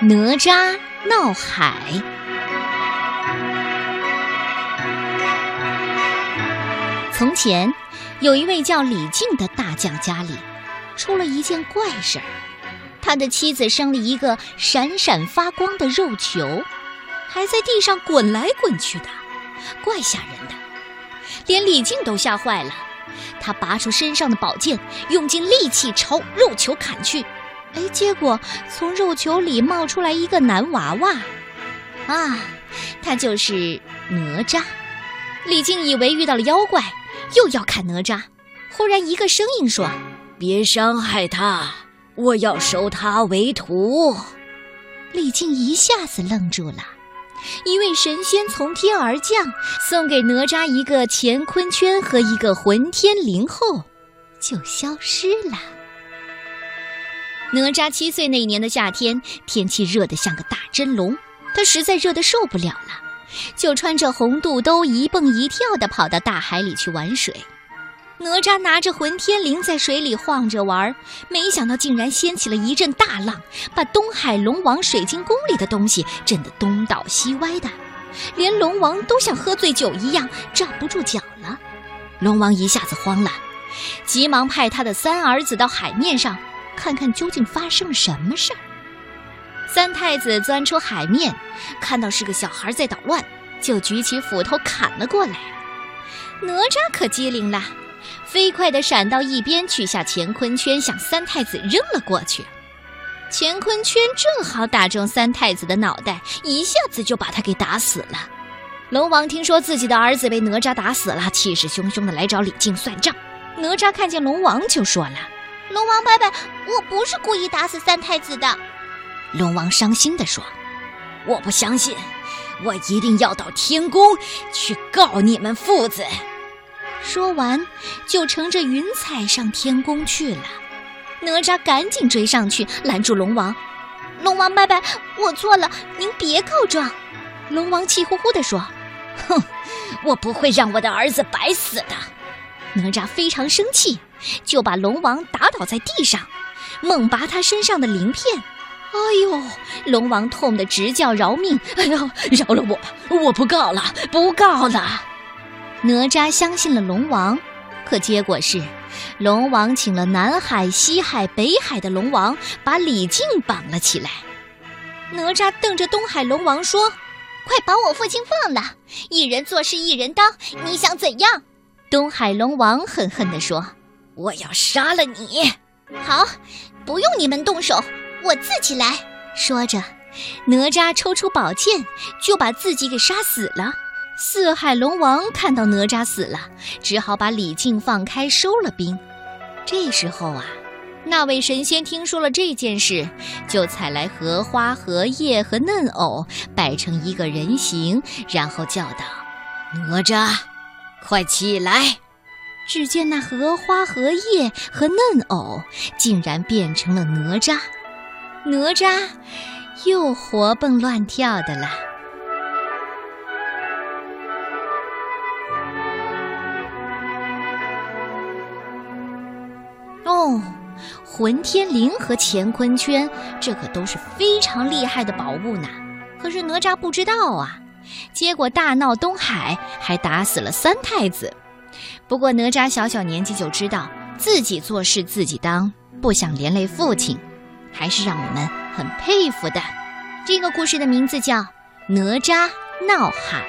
哪吒闹海。从前，有一位叫李靖的大将，家里出了一件怪事儿。他的妻子生了一个闪闪发光的肉球，还在地上滚来滚去的，怪吓人的，连李靖都吓坏了。他拔出身上的宝剑，用尽力气朝肉球砍去。哎，结果从肉球里冒出来一个男娃娃，啊，他就是哪吒。李靖以为遇到了妖怪，又要砍哪吒。忽然一个声音说：“别伤害他，我要收他为徒。”李靖一下子愣住了。一位神仙从天而降，送给哪吒一个乾坤圈和一个混天绫后，就消失了。哪吒七岁那年的夏天，天气热得像个大蒸笼，他实在热得受不了了，就穿着红肚兜一蹦一跳地跑到大海里去玩水。哪吒拿着混天绫在水里晃着玩，没想到竟然掀起了一阵大浪，把东海龙王水晶宫里的东西震得东倒西歪的，连龙王都像喝醉酒一样站不住脚了。龙王一下子慌了，急忙派他的三儿子到海面上。看看究竟发生了什么事儿。三太子钻出海面，看到是个小孩在捣乱，就举起斧头砍了过来。哪吒可机灵了，飞快地闪到一边，取下乾坤圈，向三太子扔了过去。乾坤圈正好打中三太子的脑袋，一下子就把他给打死了。龙王听说自己的儿子被哪吒打死了，气势汹汹地来找李靖算账。哪吒看见龙王，就说了。龙王伯伯，我不是故意打死三太子的。龙王伤心地说：“我不相信，我一定要到天宫去告你们父子。”说完，就乘着云彩上天宫去了。哪吒赶紧追上去拦住龙王：“龙王伯伯，我错了，您别告状。”龙王气呼呼地说：“哼，我不会让我的儿子白死的。”哪吒非常生气。就把龙王打倒在地上，猛拔他身上的鳞片。哎呦！龙王痛得直叫饶命！哎呦，饶了我吧！我不告了，不告了。哪吒相信了龙王，可结果是，龙王请了南海、西海、北海的龙王，把李靖绑了起来。哪吒瞪着东海龙王说：“快把我父亲放了！一人做事一人当，你想怎样？”东海龙王狠狠地说。我要杀了你！好，不用你们动手，我自己来。说着，哪吒抽出宝剑，就把自己给杀死了。四海龙王看到哪吒死了，只好把李靖放开，收了兵。这时候啊，那位神仙听说了这件事，就采来荷花、荷叶和嫩藕，摆成一个人形，然后叫道：“哪吒，快起来！”只见那荷花、荷叶和嫩藕竟然变成了哪吒，哪吒又活蹦乱跳的了。哦，混天绫和乾坤圈，这可都是非常厉害的宝物呢。可是哪吒不知道啊，结果大闹东海，还打死了三太子。不过哪吒小小年纪就知道自己做事自己当，不想连累父亲，还是让我们很佩服的。这个故事的名字叫《哪吒闹海》。